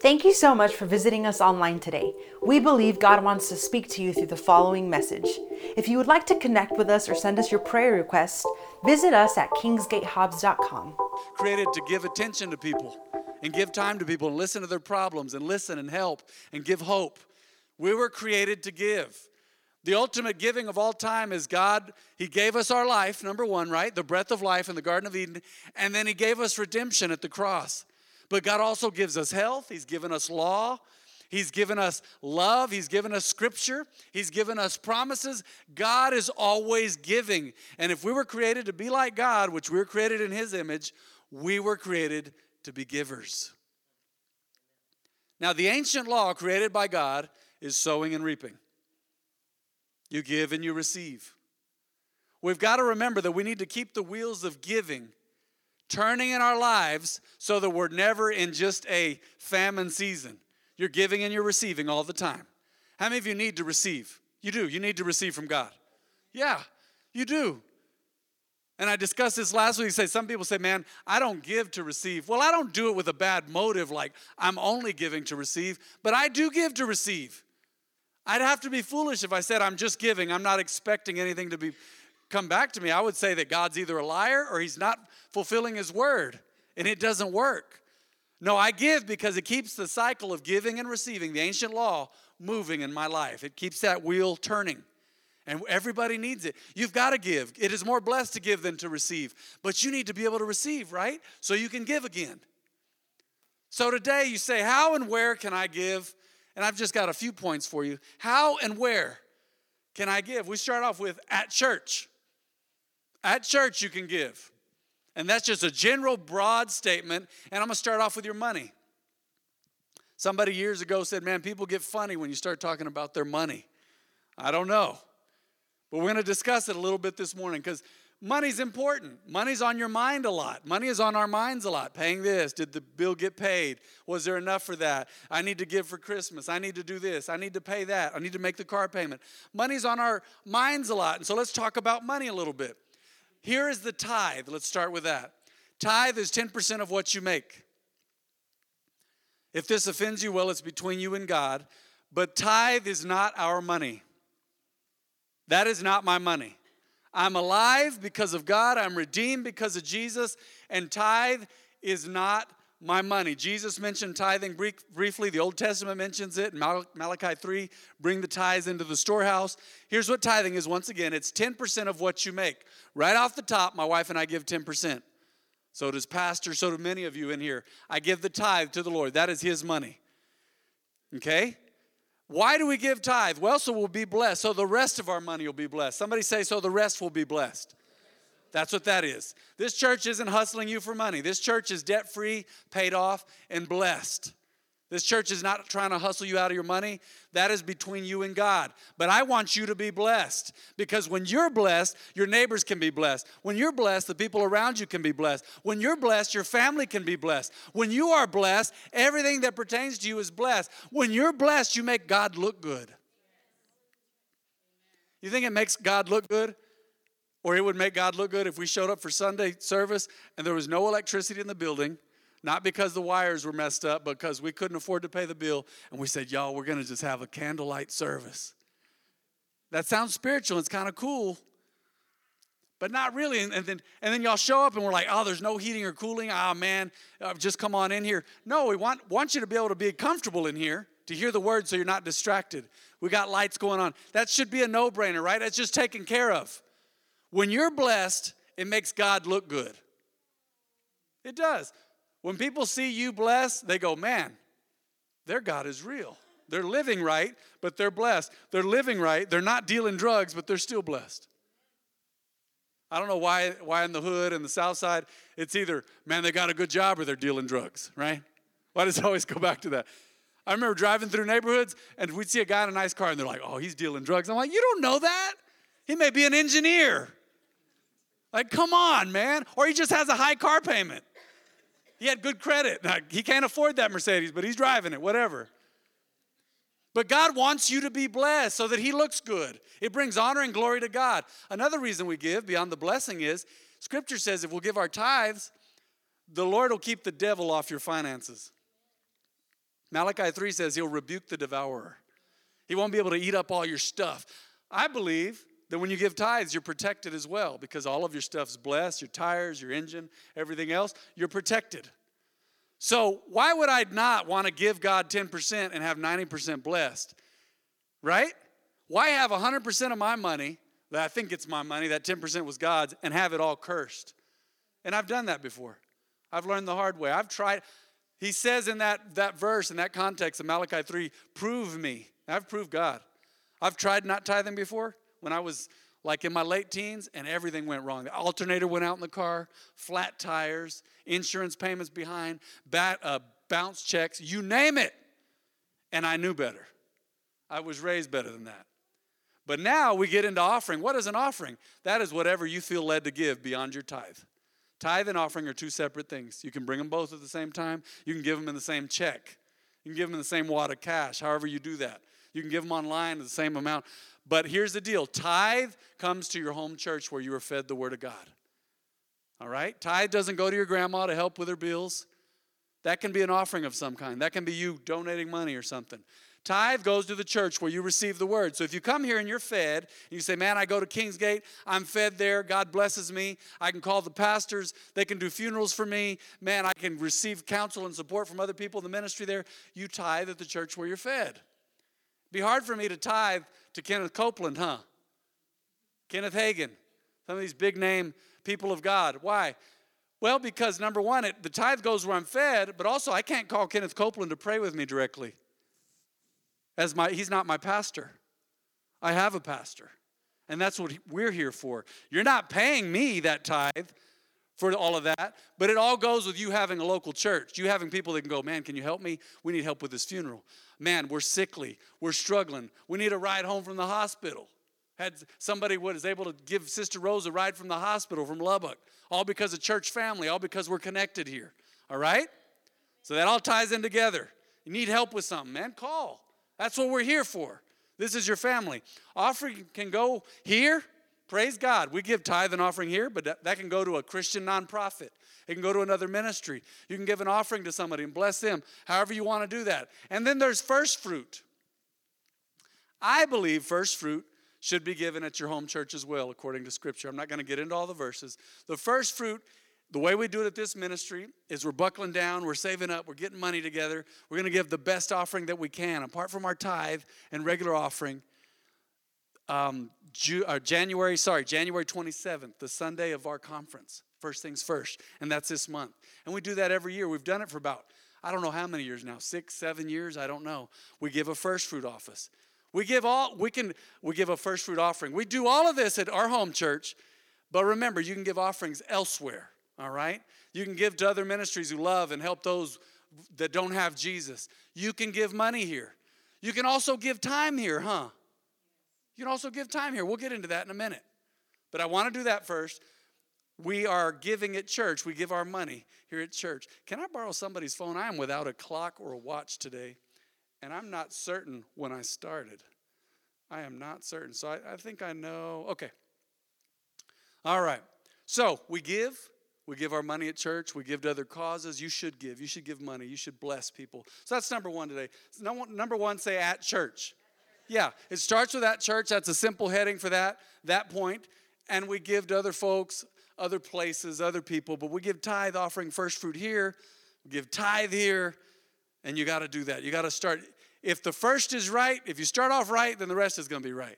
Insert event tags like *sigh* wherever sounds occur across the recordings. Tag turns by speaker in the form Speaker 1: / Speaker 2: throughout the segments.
Speaker 1: Thank you so much for visiting us online today. We believe God wants to speak to you through the following message. If you would like to connect with us or send us your prayer requests, visit us at kingsgatehobbs.com.
Speaker 2: Created to give attention to people and give time to people and listen to their problems and listen and help and give hope. We were created to give. The ultimate giving of all time is God, He gave us our life, number one, right? The breath of life in the Garden of Eden, and then He gave us redemption at the cross. But God also gives us health, He's given us law, He's given us love, He's given us scripture, He's given us promises. God is always giving. And if we were created to be like God, which we were created in His image, we were created to be givers. Now, the ancient law created by God is sowing and reaping. You give and you receive. We've got to remember that we need to keep the wheels of giving turning in our lives so that we're never in just a famine season. You're giving and you're receiving all the time. How many of you need to receive? You do. You need to receive from God. Yeah, you do. And I discussed this last week. Say some people say, "Man, I don't give to receive." Well, I don't do it with a bad motive, like I'm only giving to receive, but I do give to receive. I'd have to be foolish if I said I'm just giving. I'm not expecting anything to be come back to me. I would say that God's either a liar or he's not fulfilling his word, and it doesn't work. No, I give because it keeps the cycle of giving and receiving, the ancient law, moving in my life. It keeps that wheel turning. And everybody needs it. You've got to give. It is more blessed to give than to receive. But you need to be able to receive, right? So you can give again. So today you say, How and where can I give? And I've just got a few points for you. How and where can I give? We start off with at church. At church, you can give. And that's just a general, broad statement. And I'm going to start off with your money. Somebody years ago said, Man, people get funny when you start talking about their money. I don't know. But we're going to discuss it a little bit this morning because money's important. Money's on your mind a lot. Money is on our minds a lot. Paying this. Did the bill get paid? Was there enough for that? I need to give for Christmas. I need to do this. I need to pay that. I need to make the car payment. Money's on our minds a lot. And so let's talk about money a little bit. Here is the tithe. Let's start with that. Tithe is 10% of what you make. If this offends you, well, it's between you and God. But tithe is not our money. That is not my money. I'm alive because of God. I'm redeemed because of Jesus. And tithe is not my money. Jesus mentioned tithing briefly. The Old Testament mentions it. Malachi 3, bring the tithes into the storehouse. Here's what tithing is once again it's 10% of what you make. Right off the top, my wife and I give 10%. So does Pastor, so do many of you in here. I give the tithe to the Lord. That is His money. Okay? Why do we give tithe? Well, so we'll be blessed. So the rest of our money will be blessed. Somebody say, so the rest will be blessed. That's what that is. This church isn't hustling you for money. This church is debt free, paid off, and blessed. This church is not trying to hustle you out of your money. That is between you and God. But I want you to be blessed because when you're blessed, your neighbors can be blessed. When you're blessed, the people around you can be blessed. When you're blessed, your family can be blessed. When you are blessed, everything that pertains to you is blessed. When you're blessed, you make God look good. You think it makes God look good? Or it would make God look good if we showed up for Sunday service and there was no electricity in the building, not because the wires were messed up, because we couldn't afford to pay the bill, and we said, Y'all, we're gonna just have a candlelight service. That sounds spiritual, it's kind of cool, but not really. And, then, and then y'all show up and we're like, Oh, there's no heating or cooling. Oh, man, uh, just come on in here. No, we want, want you to be able to be comfortable in here to hear the word so you're not distracted. We got lights going on. That should be a no brainer, right? It's just taken care of. When you're blessed, it makes God look good. It does. When people see you blessed, they go, man, their God is real. They're living right, but they're blessed. They're living right. They're not dealing drugs, but they're still blessed. I don't know why, why in the hood and the south side, it's either, man, they got a good job or they're dealing drugs, right? Why does it *laughs* always go back to that? I remember driving through neighborhoods and we'd see a guy in a nice car and they're like, oh, he's dealing drugs. I'm like, you don't know that. He may be an engineer. Like, come on, man. Or he just has a high car payment. He had good credit. Now, he can't afford that Mercedes, but he's driving it, whatever. But God wants you to be blessed so that He looks good. It brings honor and glory to God. Another reason we give beyond the blessing is Scripture says if we'll give our tithes, the Lord will keep the devil off your finances. Malachi 3 says he'll rebuke the devourer. He won't be able to eat up all your stuff. I believe that when you give tithes, you're protected as well because all of your stuff's blessed your tires, your engine, everything else, you're protected. So, why would I not want to give God 10% and have 90% blessed? Right? Why have 100% of my money that I think it's my money, that 10% was God's, and have it all cursed? And I've done that before. I've learned the hard way. I've tried. He says in that, that verse, in that context of Malachi 3, prove me. I've proved God. I've tried not tithing before when I was like in my late teens and everything went wrong. The alternator went out in the car, flat tires, insurance payments behind, bat, uh, bounce checks, you name it. And I knew better. I was raised better than that. But now we get into offering. What is an offering? That is whatever you feel led to give beyond your tithe. Tithe and offering are two separate things. You can bring them both at the same time, you can give them in the same check, you can give them in the same wad of cash, however you do that. You can give them online the same amount. But here's the deal tithe comes to your home church where you are fed the Word of God. All right? Tithe doesn't go to your grandma to help with her bills. That can be an offering of some kind. That can be you donating money or something. Tithe goes to the church where you receive the word. So if you come here and you're fed, and you say, Man, I go to Kingsgate, I'm fed there, God blesses me, I can call the pastors, they can do funerals for me, man, I can receive counsel and support from other people in the ministry there. You tithe at the church where you're fed. Be hard for me to tithe to Kenneth Copeland, huh? Kenneth Hagin, some of these big name people of God. Why? Well, because number one, it, the tithe goes where I'm fed, but also I can't call Kenneth Copeland to pray with me directly. As my, he's not my pastor. I have a pastor. And that's what we're here for. You're not paying me that tithe for all of that, but it all goes with you having a local church. You having people that can go, man, can you help me? We need help with this funeral. Man, we're sickly. We're struggling. We need a ride home from the hospital. Had somebody was able to give Sister Rose a ride from the hospital from Lubbock, all because of church family, all because we're connected here. All right? So that all ties in together. You need help with something, man, call. That's what we're here for. This is your family. Offering can go here. Praise God. We give tithe and offering here, but that, can go to a Christian nonprofit. It can go to another ministry. You can give an offering to somebody and bless them, however you want to do that. And then there's first fruit. I believe first fruit should be given at your home church as well, according to Scripture. I'm not going to get into all the verses. The first fruit the way we do it at this ministry is we're buckling down, we're saving up, we're getting money together. We're going to give the best offering that we can, apart from our tithe and regular offering. Um, Ju- uh, January, sorry, January 27th, the Sunday of our conference. First things first, and that's this month. And we do that every year. We've done it for about, I don't know how many years now, six, seven years, I don't know. We give a first fruit office. We give all, we can, we give a first fruit offering. We do all of this at our home church, but remember, you can give offerings elsewhere all right? You can give to other ministries who love and help those that don't have Jesus. You can give money here. You can also give time here, huh? You can also give time here. We'll get into that in a minute. But I want to do that first. We are giving at church. We give our money here at church. Can I borrow somebody's phone? I am without a clock or a watch today, and I'm not certain when I started. I am not certain. So I, I think I know. Okay. All right. So we give, we give our money at church. We give to other causes. You should give. You should give money. You should bless people. So that's number one today. Number one, say at church. Yeah, it starts with that church. That's a simple heading for that, that point. And we give to other folks, other places, other people. But we give tithe offering first fruit here. We give tithe here. And you got to do that. You got to start. If the first is right, if you start off right, then the rest is going to be right.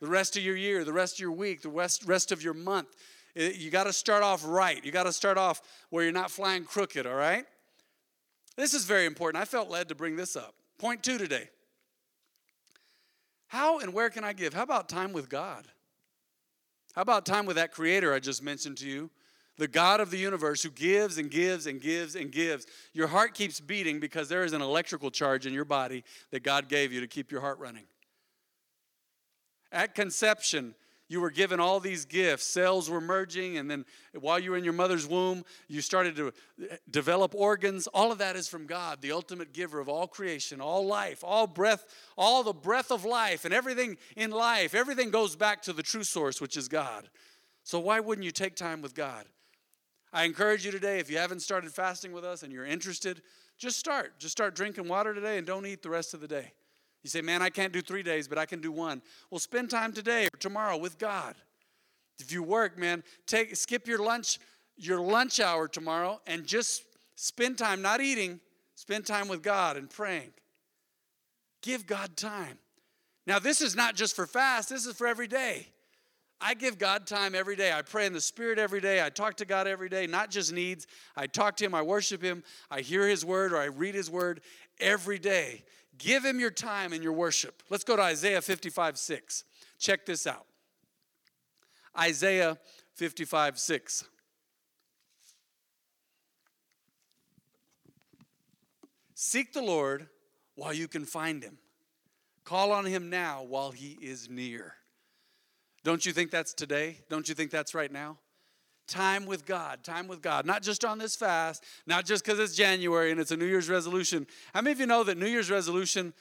Speaker 2: The rest of your year, the rest of your week, the rest, rest of your month eh, you got to start off right. You got to start off where you're not flying crooked, all right? This is very important. I felt led to bring this up. Point two today. How and where can I give? How about time with God? How about time with that creator I just mentioned to you? The God of the universe who gives and gives and gives and gives. Your heart keeps beating because there is an electrical charge in your body that God gave you to keep your heart running. At conception, you were given all these gifts. Cells were merging, and then while you were in your mother's womb, you started to eh, develop organs. All of that is from God, the ultimate giver of all creation, all life, all breath, all the breath of life, and everything in life. Everything goes back to the true source, which is God. So, why wouldn't you take time with God? I encourage you today, if you haven't started fasting with us and you're interested, Just start. Just start drinking water today and don't eat the rest of the day. You say, man, I can't do three days, but I can do one. Well, spend time today or tomorrow with God. If you work, man, take skip your lunch, your lunch hour tomorrow and just spend time not eating, spend time with God and praying. Give God time. Now, this is not just for fast, this is for every day. I give God time every day. I pray in the Spirit every day. I talk to God every day, not just needs. I talk to Him, I worship Him, I hear His word, or I read His word every day. Give Him your time and your worship. Let's go to Isaiah 55 6. Check this out Isaiah 55 6. Seek the Lord while you can find Him, call on Him now while He is near. Don't you think that's today? Don't you think that's right now? Time with God, time with God. Not just on this fast, not just because it's January and it's a New Year's resolution. How many of you know that New Year's resolution,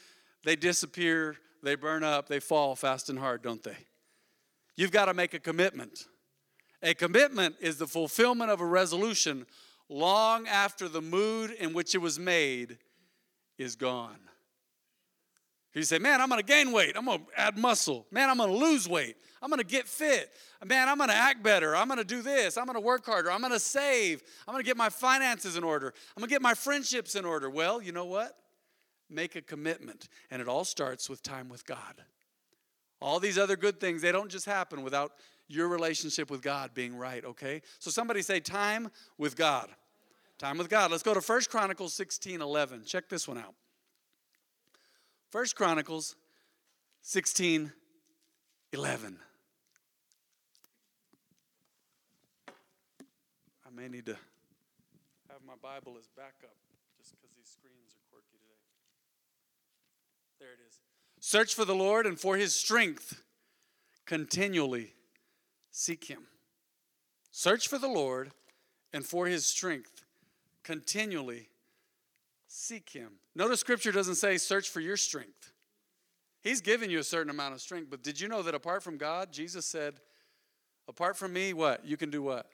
Speaker 2: they disappear, they burn up, they fall fast and hard, don't they? You've got to make a commitment. A commitment is the fulfillment of a resolution long after the mood in which it was made is gone. You say, man, I'm gonna gain weight. I'm gonna add muscle. Man, I'm gonna lose weight. I'm gonna get fit. Man, I'm gonna act better. I'm gonna do this. I'm gonna work harder. I'm gonna save. I'm gonna get my finances in order. I'm gonna get my friendships in order. Well, you know what? Make a commitment. And it all starts with time with God. All these other good things, they don't just happen without your relationship with God being right, okay? So somebody say time with God. Time with God. Let's go to First Chronicles 16 11. Check this one out. First Chronicles 16 11. May need to have my Bible as backup just because these screens are quirky today. There it is. Search for the Lord and for his strength. Continually seek him. Search for the Lord and for his strength. Continually seek him. Notice scripture doesn't say search for your strength. He's given you a certain amount of strength, but did you know that apart from God, Jesus said, apart from me, what? You can do what?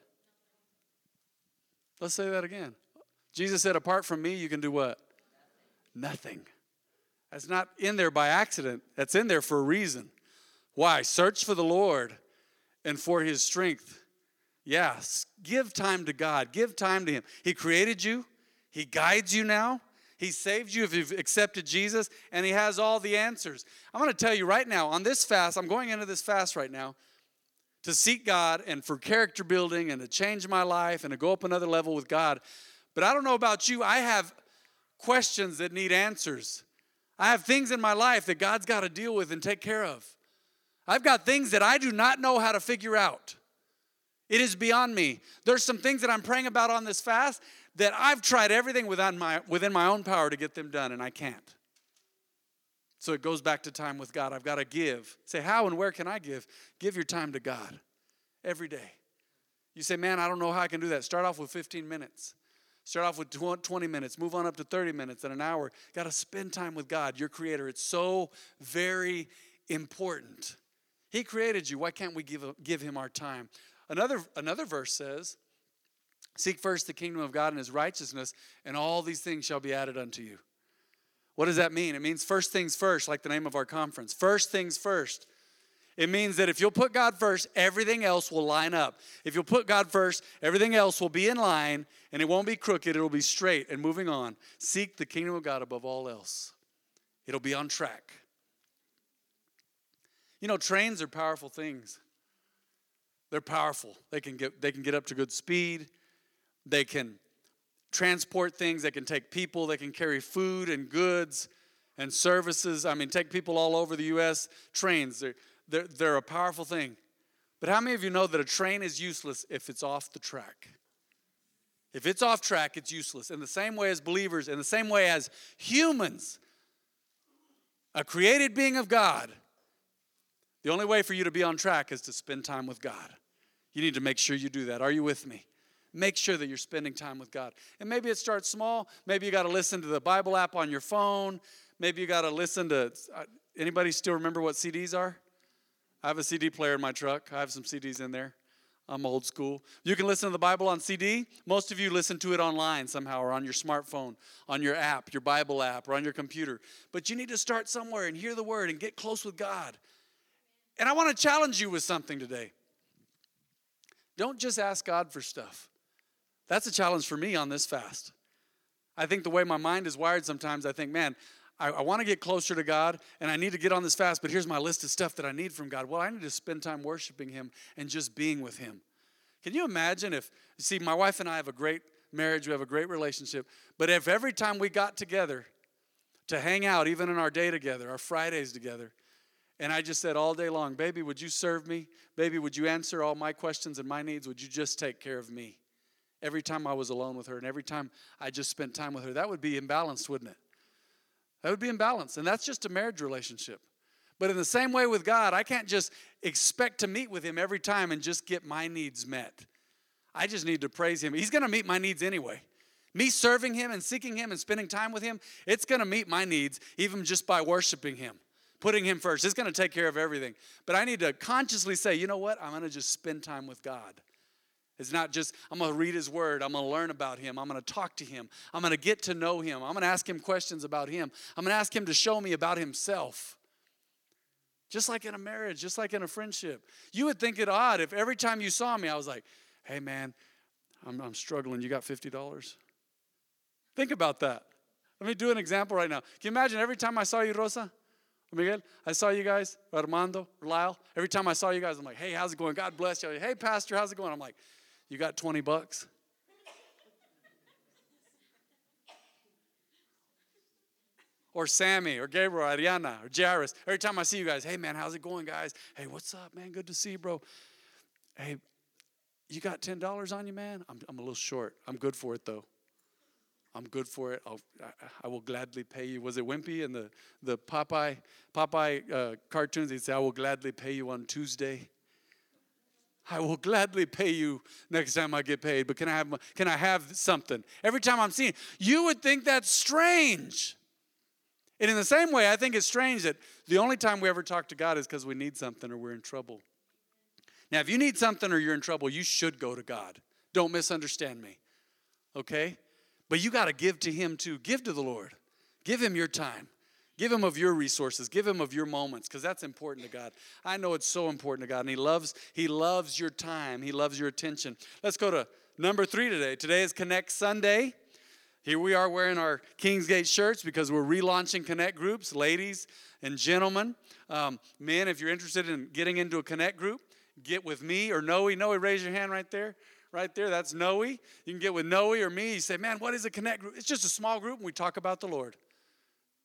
Speaker 2: Let's say that again. Jesus said, apart from me, you can do what? Nothing. That's not in there by accident, that's in there for a reason. Why? Search for the Lord and for his strength. Yes, give time to God, give time to him. He created you, he guides you now. He saved you if you've accepted Jesus, and He has all the answers. I'm going to tell you right now on this fast, I'm going into this fast right now to seek God and for character building and to change my life and to go up another level with God. But I don't know about you, I have questions that need answers. I have things in my life that God's got to deal with and take care of. I've got things that I do not know how to figure out. It is beyond me. There's some things that I'm praying about on this fast that I've tried everything within my, within my own power to get them done, and I can't. So it goes back to time with God. I've got to give. Say, how and where can I give? Give your time to God every day. You say, man, I don't know how I can do that. Start off with 15 minutes. Start off with 20 minutes, move on up to 30 minutes and an hour. Got to spend time with God, your creator. It's so very important. He created you. Why can't we give, give him our time? Another, another verse says, Seek first the kingdom of God and his righteousness, and all these things shall be added unto you. What does that mean? It means first things first, like the name of our conference. First things first. It means that if you'll put God first, everything else will line up. If you'll put God first, everything else will be in line and it won't be crooked, it'll be straight and moving on. Seek the kingdom of God above all else, it'll be on track. You know, trains are powerful things. They're powerful. They can get, they can get up to good speed. They can transport things, they can take people, they can carry food and goods and services. I mean, take people all over the U.S. Trains, they're, they're, they're a powerful thing. But how many of you know that a train is useless if it's off the track? If it's off track, it's useless. In the same way as believers, in the same way as humans, a created being of God, the only way for you to be on track is to spend time with God. You need to make sure you do that. Are you with me? Make sure that you're spending time with God. And maybe it starts small. Maybe you got to listen to the Bible app on your phone. Maybe you got to listen to uh, anybody still remember what CDs are? I have a CD player in my truck. I have some CDs in there. I'm old school. You can listen to the Bible on CD. Most of you listen to it online somehow or on your smartphone, on your app, your Bible app, or on your computer. But you need to start somewhere and hear the word and get close with God. And I want to challenge you with something today. Don't just ask God for stuff. That's a challenge for me on this fast. I think the way my mind is wired sometimes, I think, man, I, I want to get closer to God and I need to get on this fast, but here's my list of stuff that I need from God. Well, I need to spend time worshiping Him and just being with Him. Can you imagine if, see, my wife and I have a great marriage, we have a great relationship, but if every time we got together to hang out, even in our day together, our Fridays together, and I just said all day long, baby, would you serve me? Baby, would you answer all my questions and my needs? Would you just take care of me? Every time I was alone with her and every time I just spent time with her, that would be imbalanced, wouldn't it? That would be imbalanced. And that's just a marriage relationship. But in the same way with God, I can't just expect to meet with Him every time and just get my needs met. I just need to praise Him. He's going to meet my needs anyway. Me serving Him and seeking Him and spending time with Him, it's going to meet my needs even just by worshiping Him, putting Him first. It's going to take care of everything. But I need to consciously say, you know what? I'm going to just spend time with God. It's not just, I'm going to read his word. I'm going to learn about him. I'm going to talk to him. I'm going to get to know him. I'm going to ask him questions about him. I'm going to ask him to show me about himself. Just like in a marriage, just like in a friendship. You would think it odd if every time you saw me, I was like, hey man, I'm, I'm struggling. You got $50? Think about that. Let me do an example right now. Can you imagine every time I saw you, Rosa? Miguel, I saw you guys, Armando, Lyle. Every time I saw you guys, I'm like, hey, how's it going? God bless you. Hey, Pastor, how's it going? I'm like, you got 20 bucks? or Sammy, or Gabriel, or Ariana, or Jairus. Every time I see you guys, hey man, how's it going, guys? Hey, what's up, man? Good to see you, bro. Hey, you got $10 on you, man? I'm, I'm a little short. I'm good for it, though. I'm good for it. I'll, I, I will gladly pay you. Was it Wimpy and the, the Popeye, Popeye uh, cartoons? He'd say, I will gladly pay you on Tuesday. I will gladly pay you next time I get paid, but can I have, can I have something? Every time I'm seeing, you would think that's strange. And in the same way, I think it's strange that the only time we ever talk to God is because we need something or we're in trouble. Now, if you need something or you're in trouble, you should go to God. Don't misunderstand me. Okay? But you got to give to Him too. Give to the Lord. Give Him your time. Give him of your resources. Give him of your moments because that's important to God. I know it's so important to God and he loves he loves your time. He loves your attention. Let's go to number 3 today. Today is Connect Sunday. Here we are wearing our Kingsgate shirts because we're relaunching Connect groups, ladies and gentlemen. Um, men, if you're interested in getting into a Connect group, get with me or Noe. Noe, raise your hand right there. Right there, that's Noe. You can get with Noe or me. You say, man, what is a Connect group? It's just a small group and we talk about the Lord.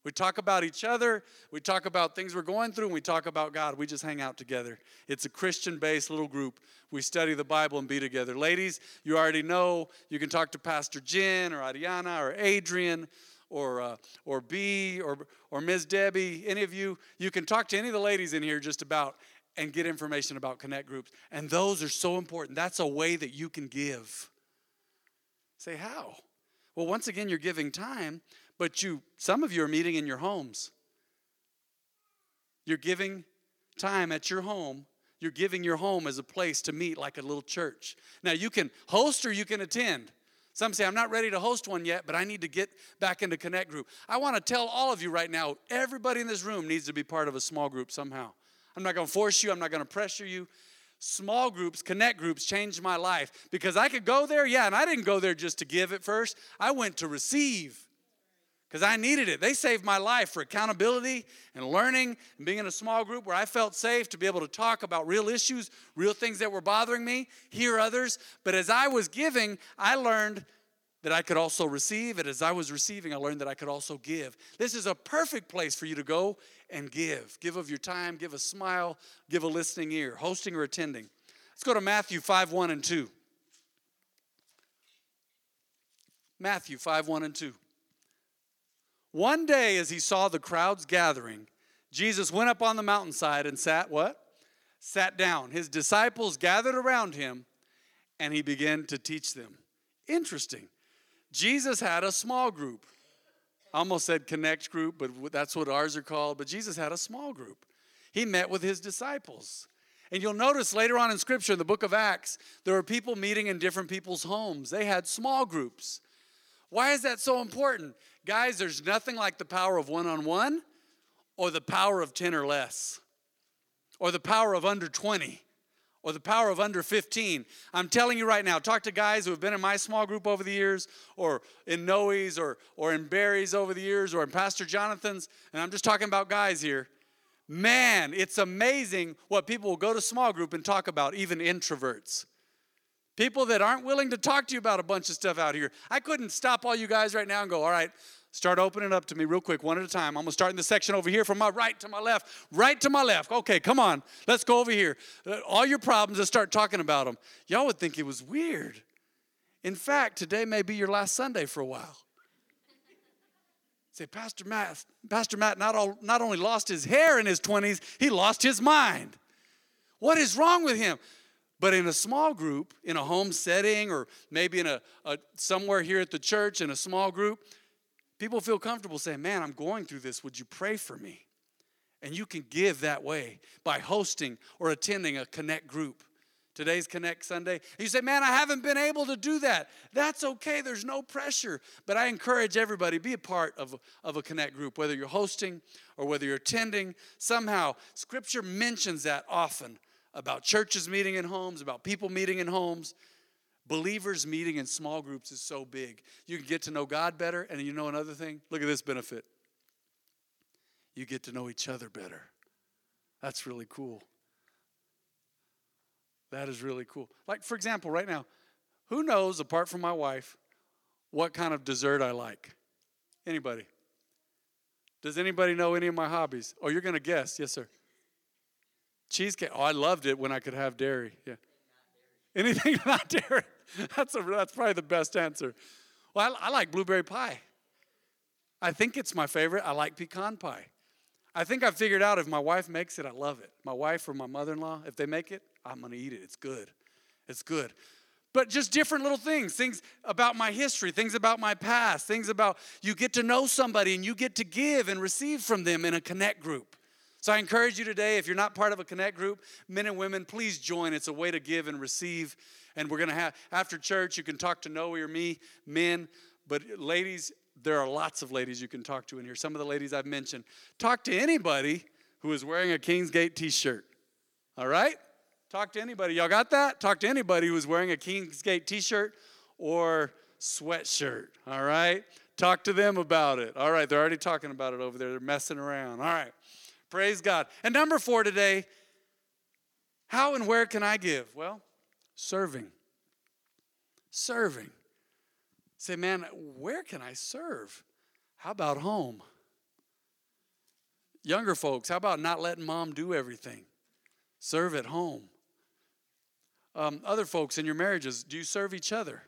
Speaker 2: We talk about each other, we talk about things we're going through, and we talk about God. We just hang out together. It's a Christian based little group. We study the Bible and be together. Ladies, you already know you can talk to Pastor Jen or Ariana or Adrian or, uh, or B or, or Ms. Debbie. Any of you, you can talk to any of the ladies in here just about and get information about Connect groups. And those are so important. That's a way that you can give. Say, how? Well, once again, you're giving time, but you, some of you are meeting in your homes. You're giving time at your home. You're giving your home as a place to meet like a little church. Now, you can host or you can attend. Some say, I'm not ready to host one yet, but I need to get back into Connect Group. I want to tell all of you right now everybody in this room needs to be part of a small group somehow. I'm not going to force you, I'm not going to pressure you. Small groups, connect groups changed my life because I could go there, yeah, and I didn't go there just to give at first. I went to receive because I needed it. They saved my life for accountability and learning and being in a small group where I felt safe to be able to talk about real issues, real things that were bothering me, hear others. But as I was giving, I learned that I could also receive. And as I was receiving, I learned that I could also give. This is a perfect place for you to go and give. Give of your time, give a smile, give a listening ear, hosting or attending. Let's go to Matthew 5 1 and 2. Matthew 5 1 and 2. One day, as he saw the crowds gathering, Jesus went up on the mountainside and sat what? Sat down. His disciples gathered around him and he began to teach them. Interesting. Jesus had a small group. I almost said connect group, but that's what ours are called. But Jesus had a small group. He met with his disciples. And you'll notice later on in Scripture, in the book of Acts, there were people meeting in different people's homes. They had small groups. Why is that so important? Guys, there's nothing like the power of one on one or the power of 10 or less or the power of under 20 or the power of under 15. I'm telling you right now, talk to guys who have been in my small group over the years, or in Noe's, or, or in Barry's over the years, or in Pastor Jonathan's, and I'm just talking about guys here. Man, it's amazing what people will go to small group and talk about, even introverts. People that aren't willing to talk to you about a bunch of stuff out here. I couldn't stop all you guys right now and go, all right, start opening up to me real quick, one at a time. I'm gonna start in the section over here from my right to my left, right to my left. Okay, come on, let's go over here. Uh, all your problems, let's start talking about them. Y'all would think it was weird. In fact, today may be your last Sunday for a while. Say, Pastor Matt, Pastor Matt not, all, not only lost his hair in his 20s, he lost his mind. What is wrong with him? But in a small group, in a home setting, or maybe in a, a, somewhere here at the church in a small group, people feel comfortable saying, "Man, I'm going through this. Would you pray for me?" And you can give that way by hosting or attending a connect group. Today's Connect Sunday. You say, Man, I haven't been able to do that. That's okay. There's no pressure. But I encourage everybody be a part of, of a Connect group, whether you're hosting or whether you're attending. Somehow, Scripture mentions that often about churches meeting in homes, about people meeting in homes. Believers meeting in small groups is so big. You can get to know God better, and you know another thing? Look at this benefit. You get to know each other better. That's really cool. That is really cool. Like, for example, right now, who knows, apart from my wife, what kind of dessert I like? Anybody? Does anybody know any of my hobbies? Oh, you're going to guess. Yes, sir. Cheesecake. Oh, I loved it when I could have dairy. Yeah. Anything *laughs* not dairy. That's, a, that's probably the best answer. Well, I, I like blueberry pie. I think it's my favorite. I like pecan pie. I think I figured out if my wife makes it, I love it. My wife or my mother in law, if they make it, I'm going to eat it. It's good. It's good. But just different little things, things about my history, things about my past, things about you get to know somebody and you get to give and receive from them in a connect group. So I encourage you today, if you're not part of a connect group, men and women, please join. It's a way to give and receive. And we're going to have, after church, you can talk to Noe or me, men. But ladies, there are lots of ladies you can talk to in here. Some of the ladies I've mentioned. Talk to anybody who is wearing a Kingsgate t shirt. All right? Talk to anybody. Y'all got that? Talk to anybody who is wearing a Kingsgate t shirt or sweatshirt. All right? Talk to them about it. All right, they're already talking about it over there. They're messing around. All right. Praise God. And number four today, how and where can I give? Well, serving. Serving. Say, man, where can I serve? How about home? Younger folks, how about not letting mom do everything? Serve at home. Um, other folks in your marriages, do you serve each other?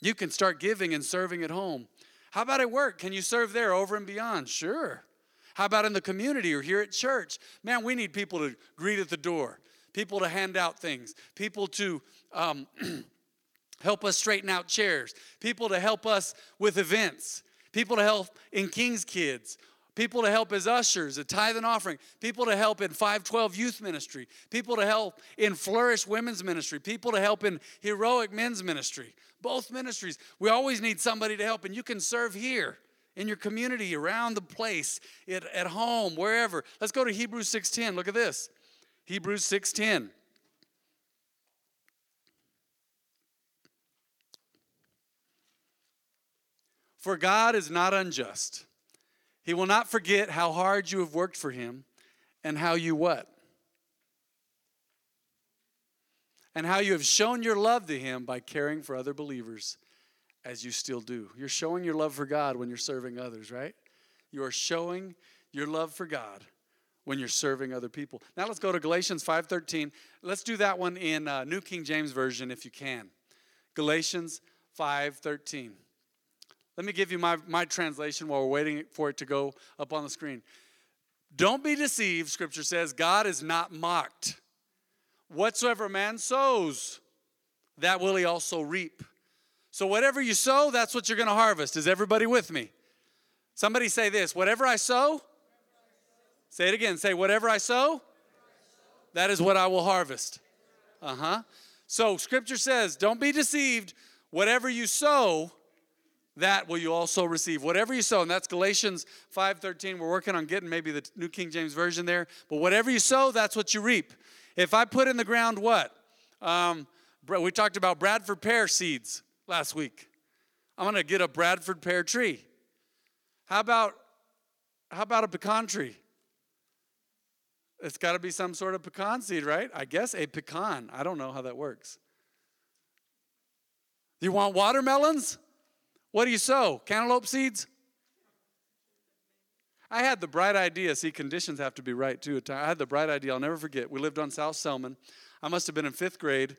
Speaker 2: You can start giving and serving at home. How about at work? Can you serve there over and beyond? Sure. How about in the community or here at church? Man, we need people to greet at the door, people to hand out things, people to um, *clears throat* help us straighten out chairs, people to help us with events, people to help in King's Kids, people to help as ushers, a tithe and offering, people to help in 512 youth ministry, people to help in Flourish women's ministry, people to help in heroic men's ministry. Both ministries. We always need somebody to help, and you can serve here in your community, around the place, at, at home, wherever. Let's go to Hebrews 6:10. Look at this. Hebrews 6:10. For God is not unjust. He will not forget how hard you have worked for him and how you what? And how you have shown your love to him by caring for other believers as you still do. You're showing your love for God when you're serving others, right? You are showing your love for God when you're serving other people. Now let's go to Galatians 5:13. Let's do that one in uh, New King James version if you can. Galatians 5:13. Let me give you my, my translation while we're waiting for it to go up on the screen. Don't be deceived, scripture says, God is not mocked. Whatsoever man sows, that will he also reap. So, whatever you sow, that's what you're going to harvest. Is everybody with me? Somebody say this whatever I sow, say it again. Say, whatever I sow, that is what I will harvest. Uh huh. So scripture says, don't be deceived. Whatever you sow, that will you also receive. Whatever you sow, and that's Galatians 5:13. We're working on getting maybe the New King James Version there. But whatever you sow, that's what you reap. If I put in the ground what? Um, we talked about Bradford pear seeds last week. I'm gonna get a Bradford pear tree. How about how about a pecan tree? It's got to be some sort of pecan seed, right? I guess a pecan. I don't know how that works. You want watermelons? What do you sow? Cantaloupe seeds? I had the bright idea. See, conditions have to be right too. I had the bright idea. I'll never forget. We lived on South Selman. I must have been in fifth grade.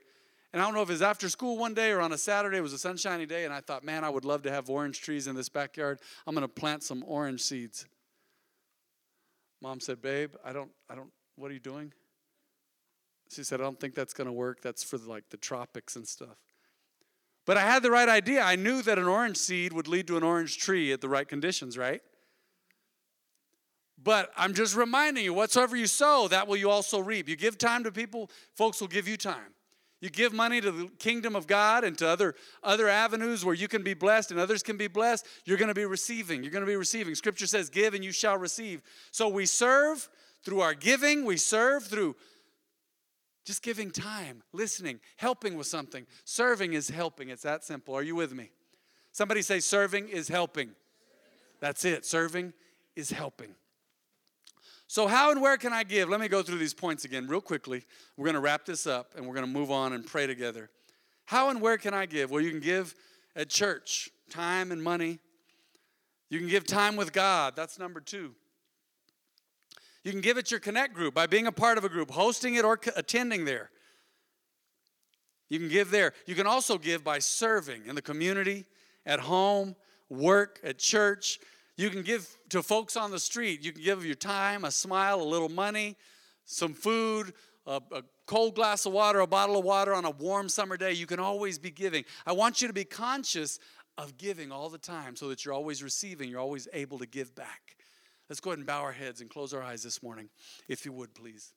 Speaker 2: And I don't know if it was after school one day or on a Saturday. It was a sunshiny day. And I thought, man, I would love to have orange trees in this backyard. I'm going to plant some orange seeds. Mom said, Babe, I don't, I don't, what are you doing? She said, I don't think that's going to work. That's for like the tropics and stuff. But I had the right idea. I knew that an orange seed would lead to an orange tree at the right conditions, right? But I'm just reminding you whatsoever you sow, that will you also reap. You give time to people, folks will give you time. You give money to the kingdom of God and to other, other avenues where you can be blessed and others can be blessed, you're going to be receiving. You're going to be receiving. Scripture says, Give and you shall receive. So we serve through our giving, we serve through just giving time, listening, helping with something. Serving is helping. It's that simple. Are you with me? Somebody say, Serving is helping. That's it. Serving is helping. So, how and where can I give? Let me go through these points again, real quickly. We're going to wrap this up and we're going to move on and pray together. How and where can I give? Well, you can give at church, time and money. You can give time with God. That's number two. You can give at your Connect group by being a part of a group, hosting it, or attending there. You can give there. You can also give by serving in the community, at home, work, at church. You can give to folks on the street. You can give your time, a smile, a little money, some food, a, a, cold glass of water, a bottle of water on a warm summer day. You can always be giving. I want you to be conscious of giving all the time so that you're always receiving, you're always able to give back. Let's go ahead and bow our heads and close our eyes this morning, if you would, please.